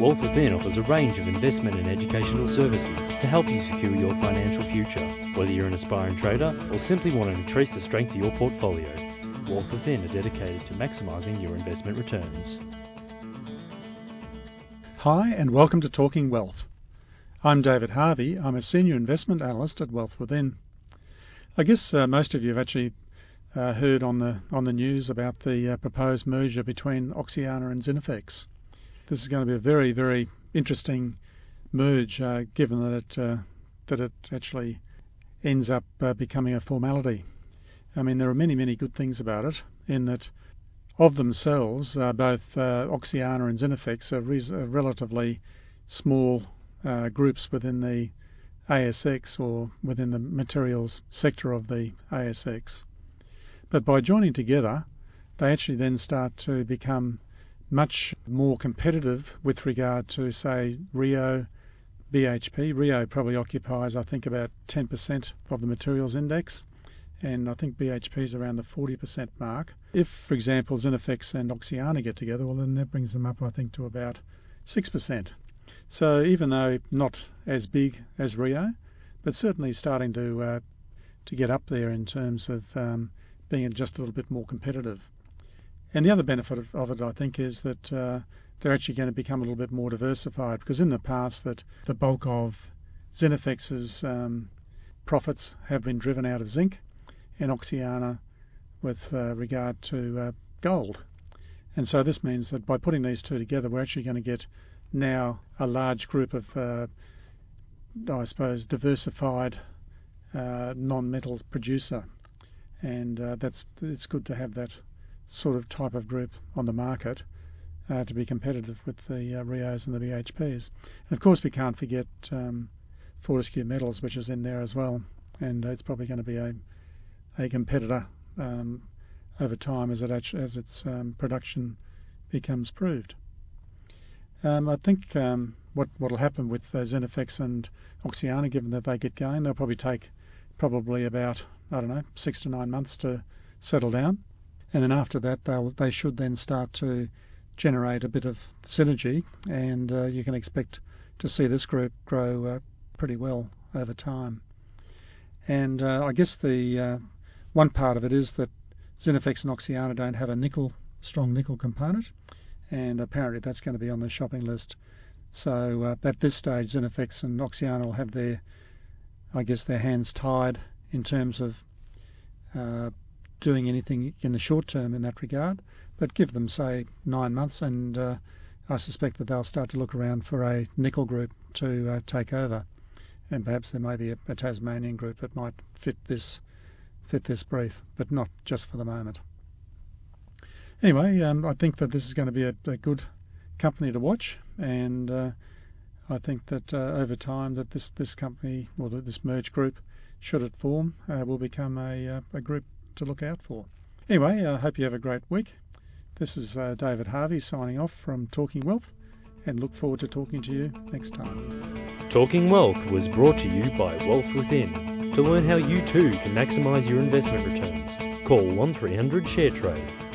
Wealth Within offers a range of investment and educational services to help you secure your financial future. Whether you're an aspiring trader or simply want to increase the strength of your portfolio, Wealth Within are dedicated to maximising your investment returns. Hi, and welcome to Talking Wealth. I'm David Harvey. I'm a senior investment analyst at Wealth Within. I guess uh, most of you have actually uh, heard on the on the news about the uh, proposed merger between Oxiana and Zinifex. This is going to be a very very interesting merge, uh, given that it uh, that it actually ends up uh, becoming a formality. I mean, there are many many good things about it in that. Of themselves, both Oxiana and Zinifex are, res- are relatively small groups within the ASX or within the materials sector of the ASX. But by joining together, they actually then start to become much more competitive with regard to, say, Rio, BHP. Rio probably occupies, I think, about 10% of the materials index, and I think BHP is around the 40% mark. If, for example, Zinifex and Oxiana get together, well, then that brings them up, I think, to about 6%. So even though not as big as Rio, but certainly starting to uh, to get up there in terms of um, being just a little bit more competitive. And the other benefit of, of it, I think, is that uh, they're actually going to become a little bit more diversified because in the past that the bulk of Zinifex's um, profits have been driven out of zinc and Oxiana with uh, regard to uh, gold. And so this means that by putting these two together, we're actually going to get now a large group of, uh, I suppose, diversified uh, non-metal producer and uh, that's it's good to have that sort of type of group on the market uh, to be competitive with the uh, Rios and the BHPs. And of course, we can't forget um, Fortescue Metals, which is in there as well, and it's probably going to be a a competitor um, over time as it as its um, production becomes proved. Um, I think um, what what will happen with uh, Zinifex and Oxiana, given that they get going, they'll probably take probably about I don't know six to nine months to settle down, and then after that they'll they should then start to generate a bit of synergy, and uh, you can expect to see this group grow uh, pretty well over time. And uh, I guess the uh, one part of it is that Zinifex and Oxiana don't have a nickel strong nickel component, and apparently that's going to be on the shopping list. So uh, at this stage, Zinifex and Oxiana will have their I guess, their hands tied in terms of uh, doing anything in the short term in that regard. But give them, say, nine months, and uh, I suspect that they'll start to look around for a nickel group to uh, take over. And perhaps there may be a, a, Tasmanian group that might fit this fit this brief, but not just for the moment. Anyway, um, I think that this is going to be a, a good company to watch, and uh, I think that uh, over time that this this company or that this merge group, should it form, uh, will become a uh, a group to look out for. Anyway, I hope you have a great week. This is uh, David Harvey signing off from Talking Wealth, and look forward to talking to you next time. Talking Wealth was brought to you by Wealth Within. To learn how you too can maximise your investment returns, call 1300 ShareTrade